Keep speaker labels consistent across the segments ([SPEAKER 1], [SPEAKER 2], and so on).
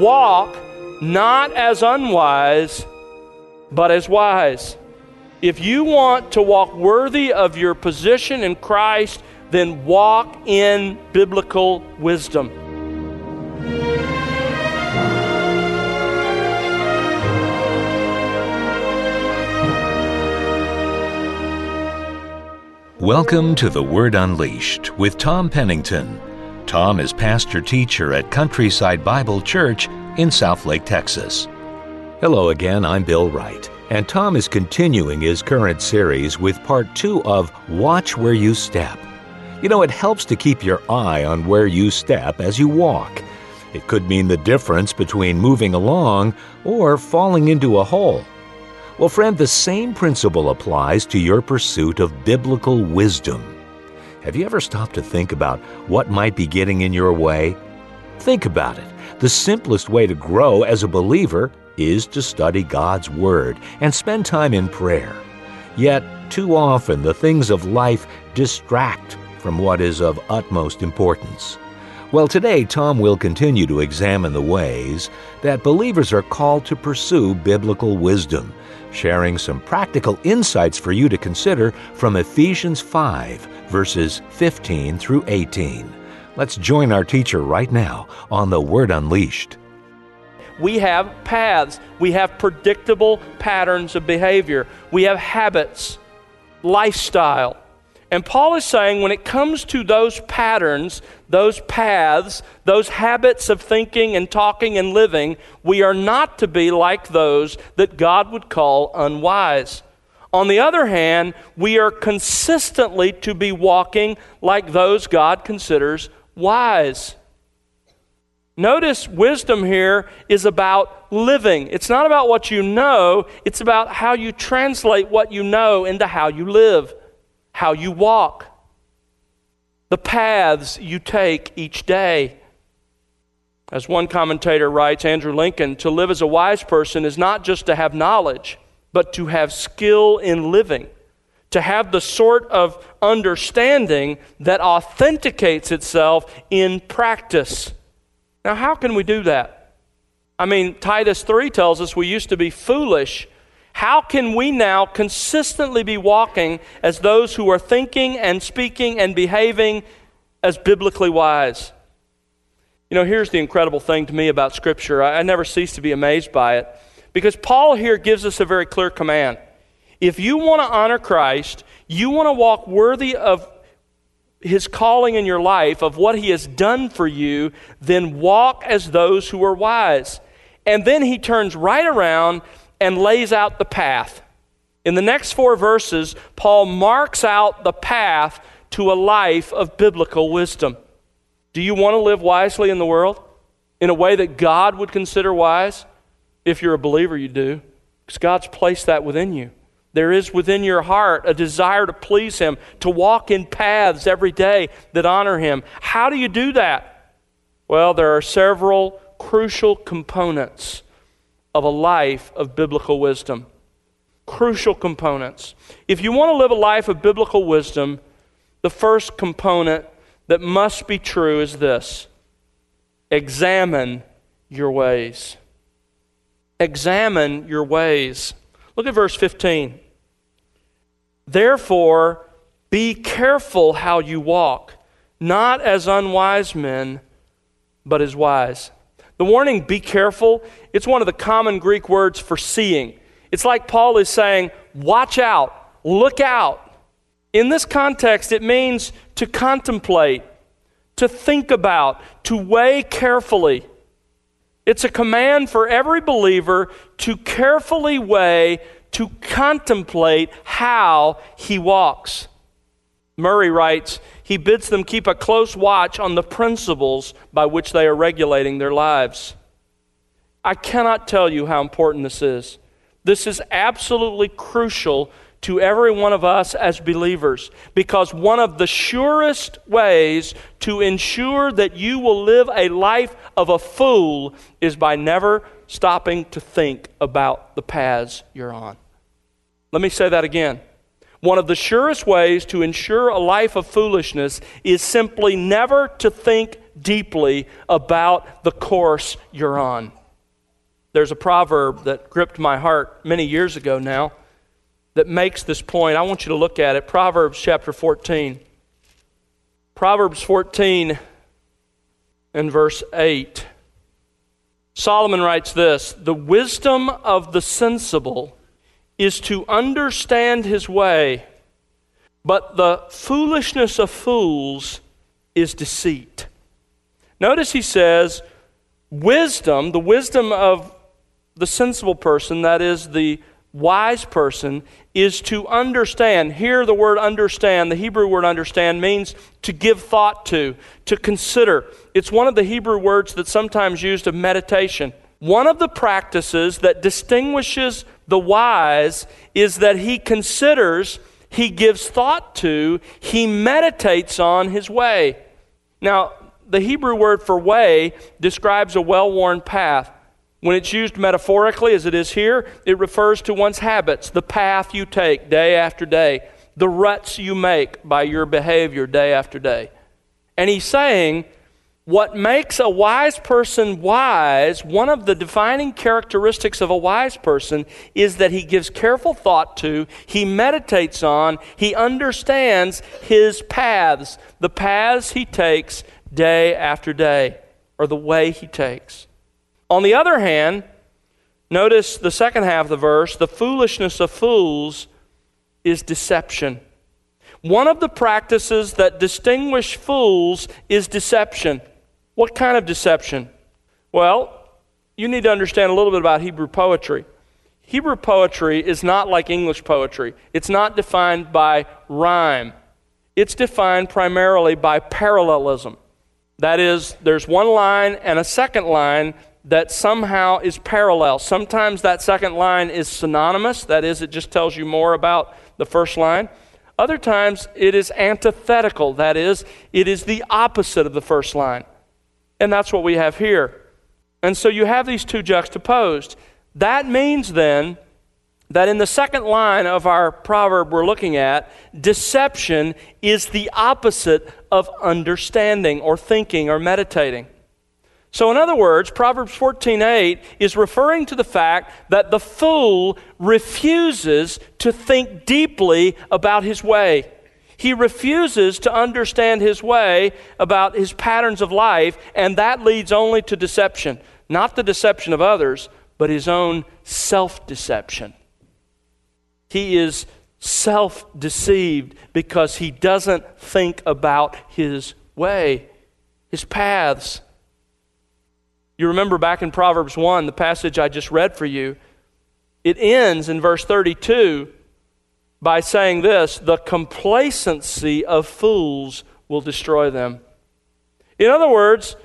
[SPEAKER 1] walk not as unwise, but as wise. If you want to walk worthy of your position in Christ, then walk in biblical wisdom.
[SPEAKER 2] Welcome to The Word Unleashed with Tom Pennington. Tom is pastor teacher at Countryside Bible Church in Southlake, Texas. Hello again, I'm Bill Wright, and Tom is continuing his current series with part two of Watch Where You Step. You know, it helps to keep your eye on where you step as you walk. It could mean the difference between moving along or falling into a hole. Well, friend, the same principle applies to your pursuit of biblical wisdom. Have you ever stopped to think about what might be getting in your way? Think about it. The simplest way to grow as a believer is to study God's Word and spend time in prayer. Yet, too often, the things of life distract from what is of utmost importance. Well, today, Tom will continue to examine the ways that believers are called to pursue biblical wisdom, sharing some practical insights for you to consider from Ephesians 5 verses 15 through 18. Let's join our teacher right now on the Word Unleashed.
[SPEAKER 1] We have paths, we have predictable patterns of behavior, we have habits, lifestyle. And Paul is saying when it comes to those patterns, those paths, those habits of thinking and talking and living, we are not to be like those that God would call unwise. On the other hand, we are consistently to be walking like those God considers wise. Notice wisdom here is about living. It's not about what you know, it's about how you translate what you know into how you live, how you walk, the paths you take each day. As one commentator writes, Andrew Lincoln, to live as a wise person is not just to have knowledge but to have skill in living, to have the sort of understanding that authenticates itself in practice. Now, how can we do that? I mean, Titus 3 tells us we used to be foolish. How can we now consistently be walking as those who are thinking and speaking and behaving as biblically wise? You know, here's the incredible thing to me about Scripture. I, I never cease to be amazed by it. Because Paul here gives us a very clear command. If you want to honor Christ, you want to walk worthy of his calling in your life, of what he has done for you, then walk as those who are wise. And then he turns right around and lays out the path. In the next four verses, Paul marks out the path to a life of biblical wisdom. Do you want to live wisely in the world? In a way that God would consider wise? If you're a believer, you do, because God's placed that within you. There is within your heart a desire to please Him, to walk in paths every day that honor Him. How do you do that? Well, there are several crucial components of a life of biblical wisdom. Crucial components. If you want to live a life of biblical wisdom, the first component that must be true is this examine your ways. Examine your ways. Look at verse 15. Therefore, be careful how you walk, not as unwise men, but as wise. The warning, be careful, it's one of the common Greek words for seeing. It's like Paul is saying, watch out, look out. In this context, it means to contemplate, to think about, to weigh carefully. It's a command for every believer to carefully weigh, to contemplate how he walks. Murray writes, he bids them keep a close watch on the principles by which they are regulating their lives. I cannot tell you how important this is. This is absolutely crucial to every one of us as believers because one of the surest ways to ensure that you will live a life of a fool is by never stopping to think about the paths you're on. Let me say that again. One of the surest ways to ensure a life of foolishness is simply never to think deeply about the course you're on. There's a proverb that gripped my heart many years ago now that makes this point. I want you to look at it. Proverbs chapter 14. Proverbs 14 and verse 8. Solomon writes this The wisdom of the sensible is to understand his way, but the foolishness of fools is deceit. Notice he says, wisdom, the wisdom of the sensible person, that is, the wise person, is to understand. Here, the word understand, the Hebrew word understand, means to give thought to, to consider. It's one of the Hebrew words that's sometimes used of meditation. One of the practices that distinguishes the wise is that he considers, he gives thought to, he meditates on his way. Now, the Hebrew word for way describes a well worn path. When it's used metaphorically, as it is here, it refers to one's habits, the path you take day after day, the ruts you make by your behavior day after day. And he's saying, what makes a wise person wise, one of the defining characteristics of a wise person is that he gives careful thought to, he meditates on, he understands his paths, the paths he takes day after day, or the way he takes. On the other hand, notice the second half of the verse the foolishness of fools is deception. One of the practices that distinguish fools is deception. What kind of deception? Well, you need to understand a little bit about Hebrew poetry. Hebrew poetry is not like English poetry, it's not defined by rhyme, it's defined primarily by parallelism. That is, there's one line and a second line that somehow is parallel. Sometimes that second line is synonymous, that is, it just tells you more about the first line. Other times it is antithetical, that is, it is the opposite of the first line. And that's what we have here. And so you have these two juxtaposed. That means then that in the second line of our proverb we're looking at, deception is the opposite of understanding or thinking or meditating. So, in other words, Proverbs 14:8 is referring to the fact that the fool refuses to think deeply about his way. He refuses to understand his way about his patterns of life, and that leads only to deception. Not the deception of others, but his own self deception. He is self deceived because he doesn't think about his way, his paths. You remember back in Proverbs 1, the passage I just read for you, it ends in verse 32 by saying this the complacency of fools will destroy them. In other words,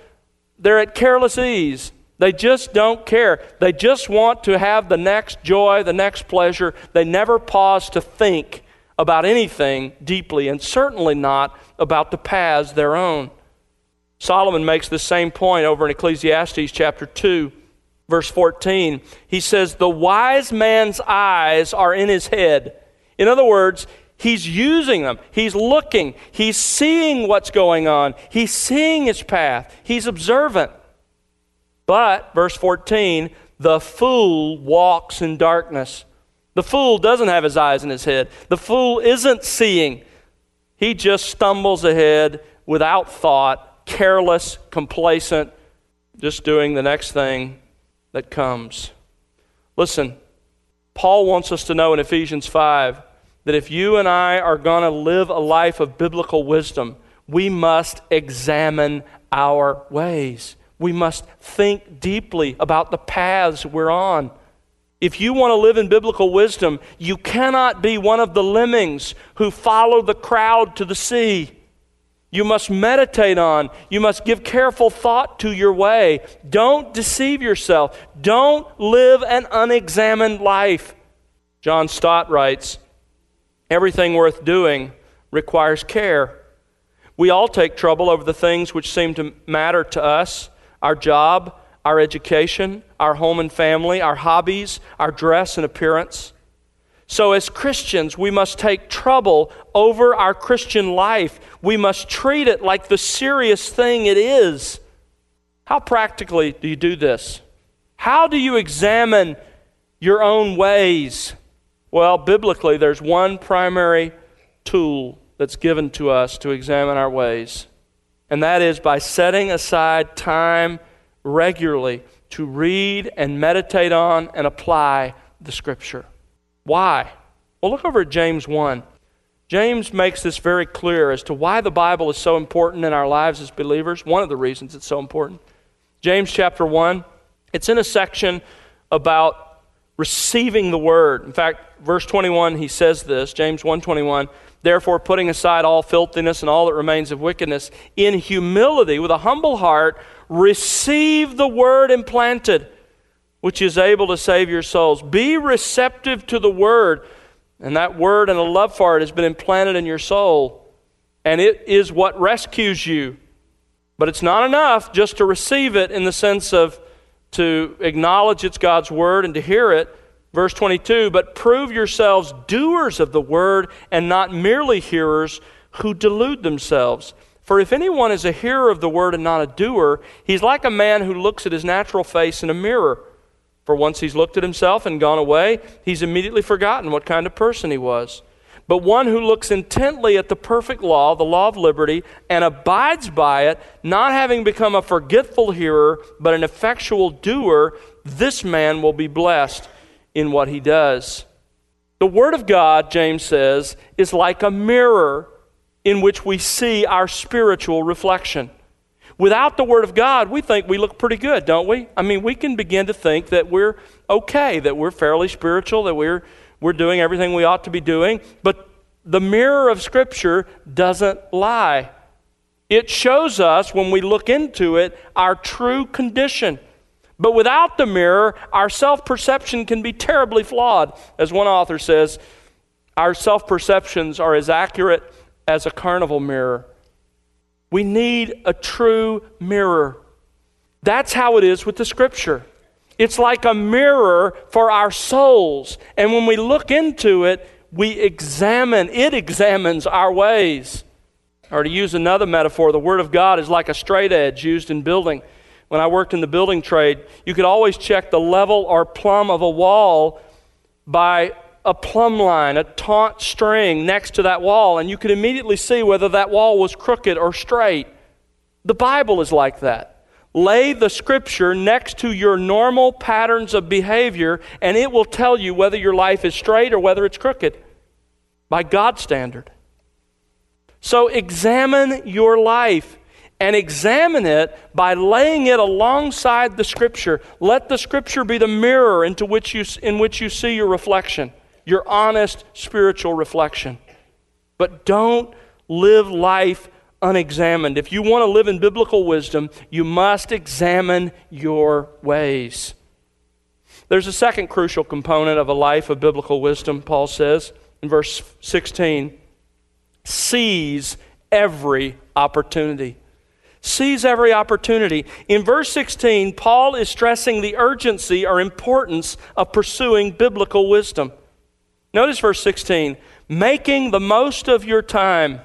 [SPEAKER 1] they're at careless ease. They just don't care. They just want to have the next joy, the next pleasure. They never pause to think about anything deeply, and certainly not about the paths their own. Solomon makes the same point over in Ecclesiastes chapter 2, verse 14. He says, The wise man's eyes are in his head. In other words, he's using them, he's looking, he's seeing what's going on, he's seeing his path, he's observant. But, verse 14, the fool walks in darkness. The fool doesn't have his eyes in his head. The fool isn't seeing. He just stumbles ahead without thought careless, complacent, just doing the next thing that comes. Listen, Paul wants us to know in Ephesians 5 that if you and I are going to live a life of biblical wisdom, we must examine our ways. We must think deeply about the paths we're on. If you want to live in biblical wisdom, you cannot be one of the lemmings who follow the crowd to the sea. You must meditate on. You must give careful thought to your way. Don't deceive yourself. Don't live an unexamined life. John Stott writes Everything worth doing requires care. We all take trouble over the things which seem to matter to us our job, our education, our home and family, our hobbies, our dress and appearance. So, as Christians, we must take trouble over our Christian life. We must treat it like the serious thing it is. How practically do you do this? How do you examine your own ways? Well, biblically, there's one primary tool that's given to us to examine our ways, and that is by setting aside time regularly to read and meditate on and apply the Scripture. Why? Well, look over at James 1. James makes this very clear as to why the Bible is so important in our lives as believers. One of the reasons it's so important. James chapter 1, it's in a section about receiving the word. In fact, verse 21 he says this, James 1:21, therefore putting aside all filthiness and all that remains of wickedness, in humility with a humble heart receive the word implanted which is able to save your souls. Be receptive to the word, and that word and a love for it has been implanted in your soul, and it is what rescues you. But it's not enough just to receive it in the sense of to acknowledge it's God's word and to hear it. Verse 22 But prove yourselves doers of the word and not merely hearers who delude themselves. For if anyone is a hearer of the word and not a doer, he's like a man who looks at his natural face in a mirror. For once he's looked at himself and gone away, he's immediately forgotten what kind of person he was. But one who looks intently at the perfect law, the law of liberty, and abides by it, not having become a forgetful hearer, but an effectual doer, this man will be blessed in what he does. The Word of God, James says, is like a mirror in which we see our spiritual reflection. Without the Word of God, we think we look pretty good, don't we? I mean, we can begin to think that we're okay, that we're fairly spiritual, that we're, we're doing everything we ought to be doing. But the mirror of Scripture doesn't lie. It shows us, when we look into it, our true condition. But without the mirror, our self perception can be terribly flawed. As one author says, our self perceptions are as accurate as a carnival mirror. We need a true mirror. That's how it is with the Scripture. It's like a mirror for our souls. And when we look into it, we examine, it examines our ways. Or to use another metaphor, the Word of God is like a straight edge used in building. When I worked in the building trade, you could always check the level or plumb of a wall by a plumb line, a taut string next to that wall, and you could immediately see whether that wall was crooked or straight. The Bible is like that. Lay the scripture next to your normal patterns of behavior, and it will tell you whether your life is straight or whether it's crooked by God's standard. So examine your life and examine it by laying it alongside the scripture. Let the scripture be the mirror into which you, in which you see your reflection your honest spiritual reflection. But don't live life unexamined. If you want to live in biblical wisdom, you must examine your ways. There's a second crucial component of a life of biblical wisdom, Paul says in verse 16 seize every opportunity. Seize every opportunity. In verse 16, Paul is stressing the urgency or importance of pursuing biblical wisdom. Notice verse 16 making the most of your time.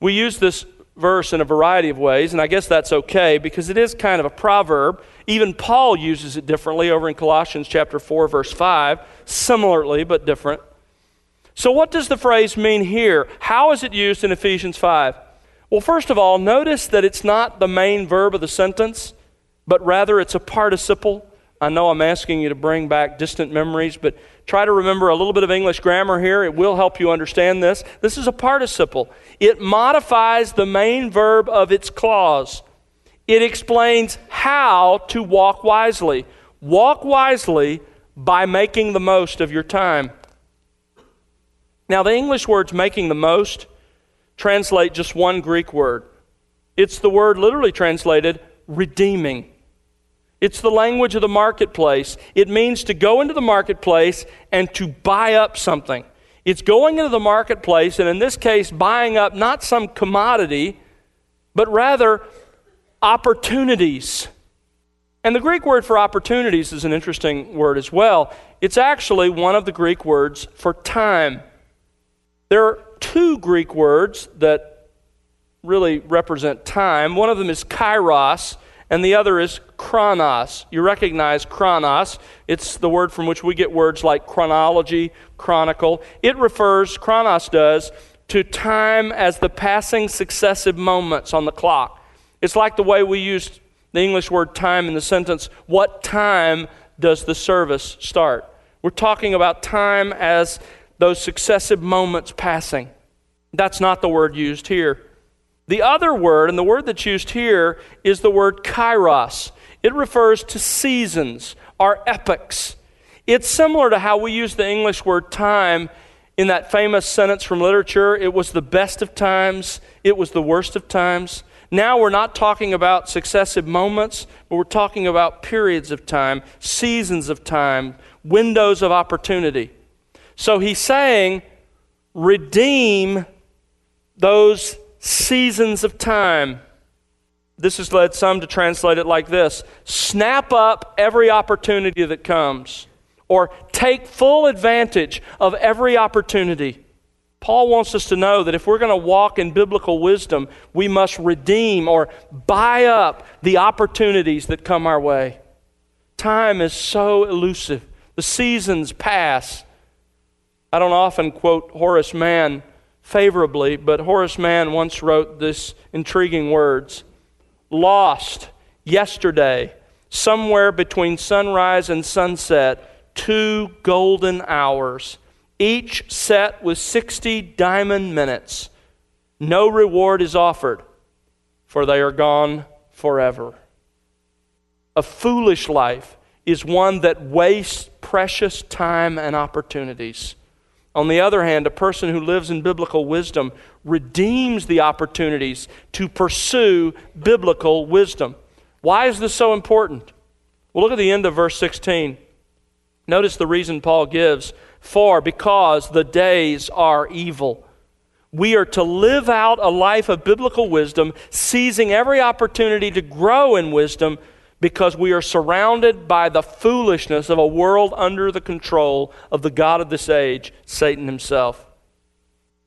[SPEAKER 1] We use this verse in a variety of ways, and I guess that's okay because it is kind of a proverb. Even Paul uses it differently over in Colossians chapter 4 verse 5, similarly but different. So what does the phrase mean here? How is it used in Ephesians 5? Well, first of all, notice that it's not the main verb of the sentence, but rather it's a participle. I know I'm asking you to bring back distant memories, but try to remember a little bit of English grammar here. It will help you understand this. This is a participle, it modifies the main verb of its clause. It explains how to walk wisely. Walk wisely by making the most of your time. Now, the English words making the most translate just one Greek word. It's the word literally translated redeeming. It's the language of the marketplace. It means to go into the marketplace and to buy up something. It's going into the marketplace, and in this case, buying up not some commodity, but rather opportunities. And the Greek word for opportunities is an interesting word as well. It's actually one of the Greek words for time. There are two Greek words that really represent time. One of them is kairos, and the other is chronos. You recognize chronos. It's the word from which we get words like chronology, chronicle. It refers, chronos does, to time as the passing successive moments on the clock. It's like the way we use the English word time in the sentence, What time does the service start? We're talking about time as those successive moments passing. That's not the word used here. The other word, and the word that's used here, is the word kairos. It refers to seasons or epochs. It's similar to how we use the English word time in that famous sentence from literature it was the best of times, it was the worst of times. Now we're not talking about successive moments, but we're talking about periods of time, seasons of time, windows of opportunity. So he's saying, redeem those seasons of time. This has led some to translate it like this snap up every opportunity that comes, or take full advantage of every opportunity. Paul wants us to know that if we're going to walk in biblical wisdom, we must redeem or buy up the opportunities that come our way. Time is so elusive, the seasons pass. I don't often quote Horace Mann favorably, but Horace Mann once wrote this intriguing words Lost yesterday, somewhere between sunrise and sunset, two golden hours each set with 60 diamond minutes. No reward is offered, for they are gone forever. A foolish life is one that wastes precious time and opportunities. On the other hand, a person who lives in biblical wisdom redeems the opportunities to pursue biblical wisdom. Why is this so important? Well, look at the end of verse 16. Notice the reason Paul gives for, because the days are evil. We are to live out a life of biblical wisdom, seizing every opportunity to grow in wisdom because we are surrounded by the foolishness of a world under the control of the God of this age, Satan himself.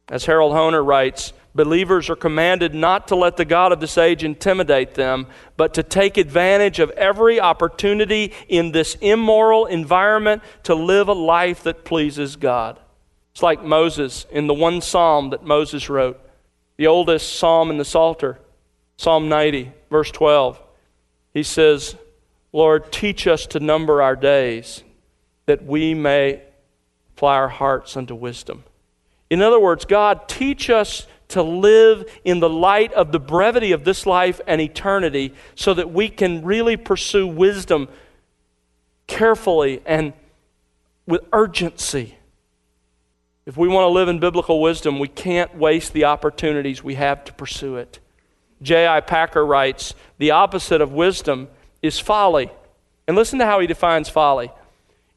[SPEAKER 1] As Harold Hoehner writes, Believers are commanded not to let the God of this age intimidate them, but to take advantage of every opportunity in this immoral environment to live a life that pleases God. It's like Moses in the one psalm that Moses wrote, the oldest psalm in the Psalter, Psalm 90, verse 12. He says, Lord, teach us to number our days that we may apply our hearts unto wisdom. In other words, God, teach us to live in the light of the brevity of this life and eternity so that we can really pursue wisdom carefully and with urgency. If we want to live in biblical wisdom, we can't waste the opportunities we have to pursue it. J.I. Packer writes The opposite of wisdom is folly. And listen to how he defines folly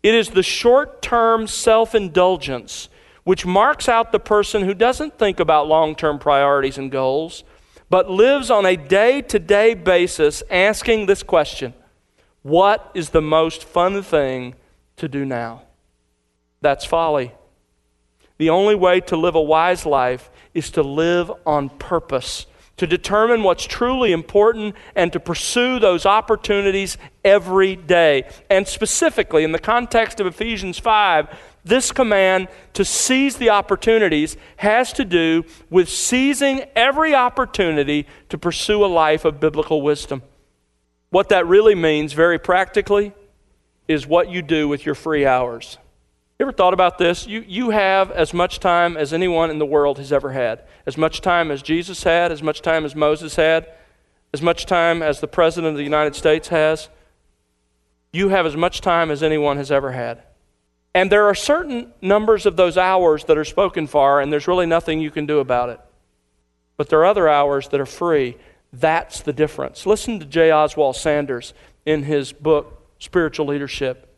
[SPEAKER 1] it is the short term self indulgence which marks out the person who doesn't think about long term priorities and goals, but lives on a day to day basis asking this question What is the most fun thing to do now? That's folly. The only way to live a wise life is to live on purpose, to determine what's truly important, and to pursue those opportunities every day. And specifically, in the context of Ephesians 5, this command to seize the opportunities has to do with seizing every opportunity to pursue a life of biblical wisdom. What that really means, very practically, is what you do with your free hours. Ever thought about this? You, you have as much time as anyone in the world has ever had. As much time as Jesus had, as much time as Moses had, as much time as the President of the United States has. You have as much time as anyone has ever had. And there are certain numbers of those hours that are spoken for, and there's really nothing you can do about it. But there are other hours that are free. That's the difference. Listen to J. Oswald Sanders in his book, Spiritual Leadership.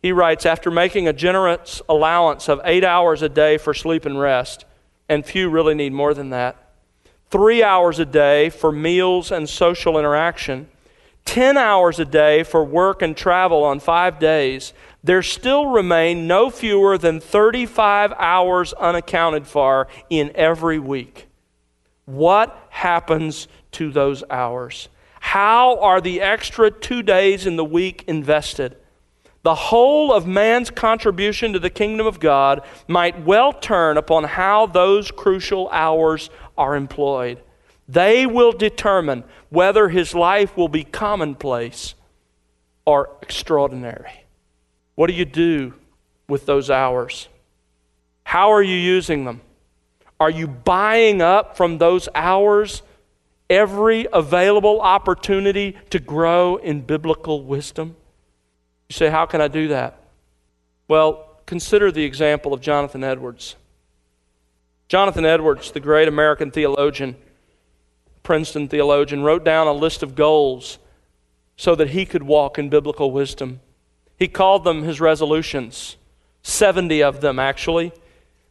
[SPEAKER 1] He writes After making a generous allowance of eight hours a day for sleep and rest, and few really need more than that, three hours a day for meals and social interaction, 10 hours a day for work and travel on five days, there still remain no fewer than 35 hours unaccounted for in every week. What happens to those hours? How are the extra two days in the week invested? The whole of man's contribution to the kingdom of God might well turn upon how those crucial hours are employed. They will determine whether his life will be commonplace or extraordinary. What do you do with those hours? How are you using them? Are you buying up from those hours every available opportunity to grow in biblical wisdom? You say, How can I do that? Well, consider the example of Jonathan Edwards. Jonathan Edwards, the great American theologian, Princeton theologian, wrote down a list of goals so that he could walk in biblical wisdom. He called them his resolutions, 70 of them actually.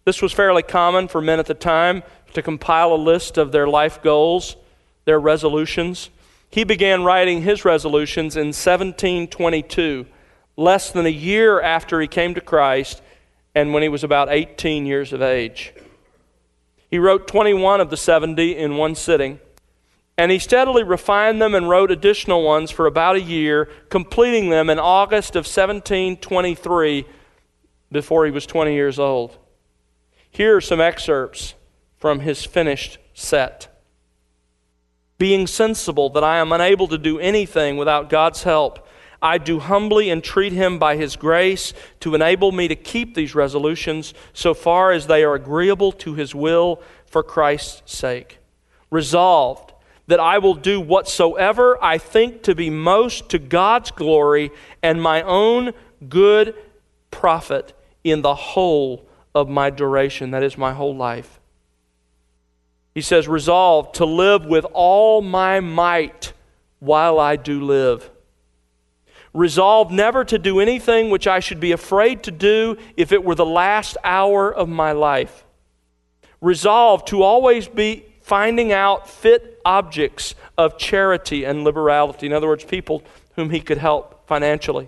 [SPEAKER 1] This was fairly common for men at the time to compile a list of their life goals, their resolutions. He began writing his resolutions in 1722, less than a year after he came to Christ and when he was about 18 years of age. He wrote 21 of the 70 in one sitting. And he steadily refined them and wrote additional ones for about a year, completing them in August of 1723 before he was 20 years old. Here are some excerpts from his finished set. Being sensible that I am unable to do anything without God's help, I do humbly entreat him by his grace to enable me to keep these resolutions so far as they are agreeable to his will for Christ's sake. Resolved that I will do whatsoever I think to be most to God's glory and my own good profit in the whole of my duration, that is, my whole life. He says, Resolved to live with all my might while I do live. Resolve never to do anything which I should be afraid to do if it were the last hour of my life. Resolved to always be finding out fit objects of charity and liberality. In other words, people whom he could help financially.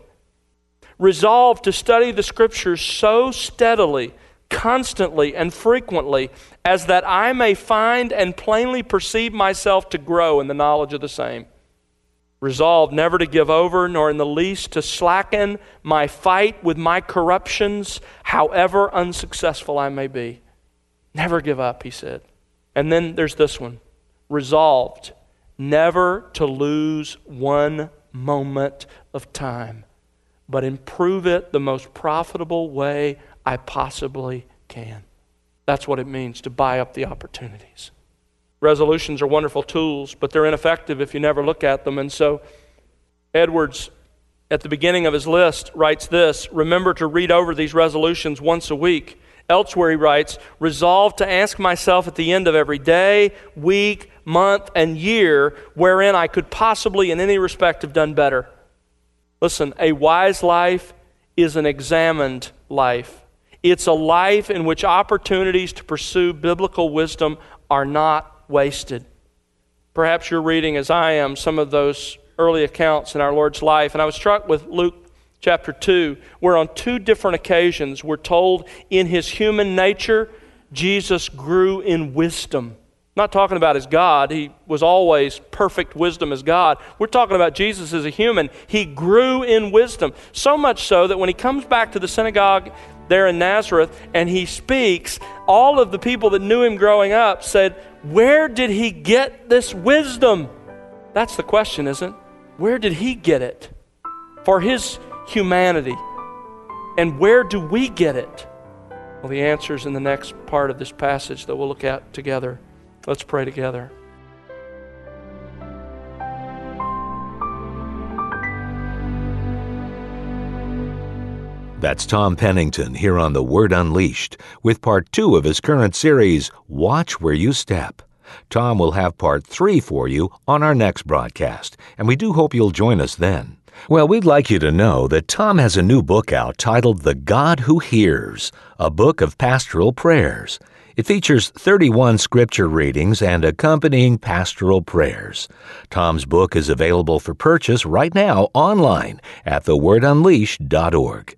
[SPEAKER 1] Resolved to study the scriptures so steadily, constantly, and frequently as that I may find and plainly perceive myself to grow in the knowledge of the same. Resolved never to give over, nor in the least to slacken my fight with my corruptions, however unsuccessful I may be. Never give up, he said. And then there's this one resolved never to lose one moment of time, but improve it the most profitable way I possibly can. That's what it means to buy up the opportunities. Resolutions are wonderful tools, but they're ineffective if you never look at them. And so, Edwards, at the beginning of his list, writes this Remember to read over these resolutions once a week Elsewhere, he writes, Resolve to ask myself at the end of every day, week, month, and year wherein I could possibly, in any respect, have done better. Listen, a wise life is an examined life. It's a life in which opportunities to pursue biblical wisdom are not wasted. Perhaps you're reading, as I am, some of those early accounts in our Lord's life, and I was struck with Luke chapter 2, where on two different occasions we're told in his human nature, Jesus grew in wisdom. not talking about as God, he was always perfect wisdom as God. We're talking about Jesus as a human. He grew in wisdom, so much so that when he comes back to the synagogue there in Nazareth and he speaks, all of the people that knew him growing up said, Where did he get this wisdom? That's the question, isn't it? Where did he get it? For his humanity. And where do we get it? Well, the answer is in the next part of this passage that we'll look at together. Let's pray together.
[SPEAKER 2] That's Tom Pennington here on The Word Unleashed with part two of his current series, Watch Where You Step. Tom will have part three for you on our next broadcast, and we do hope you'll join us then. Well, we'd like you to know that Tom has a new book out titled The God Who Hears, a book of pastoral prayers. It features 31 scripture readings and accompanying pastoral prayers. Tom's book is available for purchase right now online at thewordunleashed.org.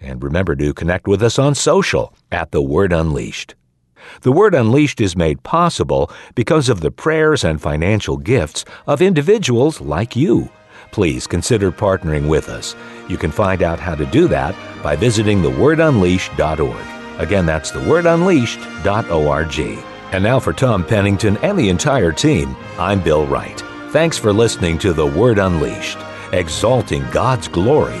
[SPEAKER 2] And remember to connect with us on social at The Word Unleashed. The Word Unleashed is made possible because of the prayers and financial gifts of individuals like you. Please consider partnering with us. You can find out how to do that by visiting thewordunleashed.org. Again, that's thewordunleashed.org. And now for Tom Pennington and the entire team, I'm Bill Wright. Thanks for listening to The Word Unleashed, exalting God's glory